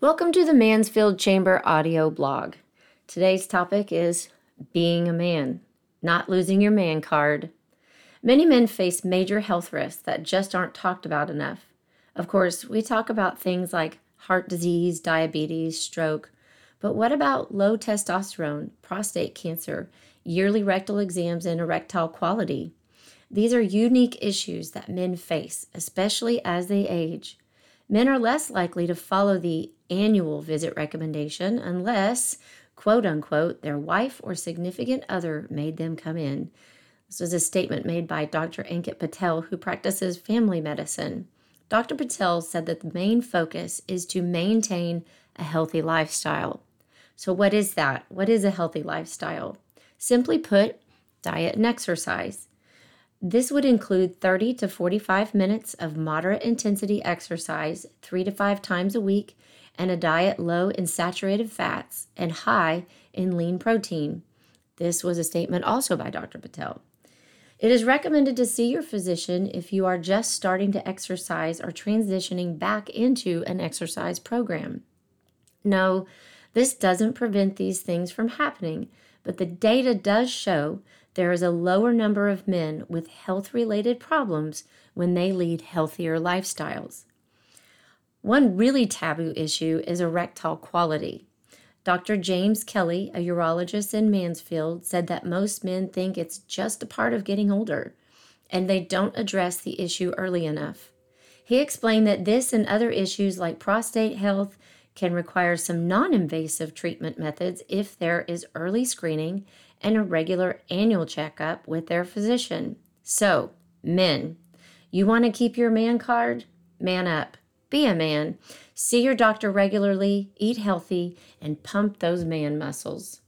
Welcome to the Mansfield Chamber audio blog. Today's topic is being a man, not losing your man card. Many men face major health risks that just aren't talked about enough. Of course, we talk about things like heart disease, diabetes, stroke, but what about low testosterone, prostate cancer, yearly rectal exams, and erectile quality? These are unique issues that men face, especially as they age. Men are less likely to follow the annual visit recommendation unless, quote unquote, their wife or significant other made them come in. This was a statement made by Dr. Ankit Patel, who practices family medicine. Dr. Patel said that the main focus is to maintain a healthy lifestyle. So, what is that? What is a healthy lifestyle? Simply put, diet and exercise. This would include 30 to 45 minutes of moderate intensity exercise three to five times a week and a diet low in saturated fats and high in lean protein. This was a statement also by Dr. Patel. It is recommended to see your physician if you are just starting to exercise or transitioning back into an exercise program. No, this doesn't prevent these things from happening, but the data does show there is a lower number of men with health related problems when they lead healthier lifestyles. One really taboo issue is erectile quality. Dr. James Kelly, a urologist in Mansfield, said that most men think it's just a part of getting older and they don't address the issue early enough. He explained that this and other issues like prostate health can require some non invasive treatment methods if there is early screening and a regular annual checkup with their physician. So, men, you want to keep your man card? Man up. Be a man. See your doctor regularly, eat healthy, and pump those man muscles.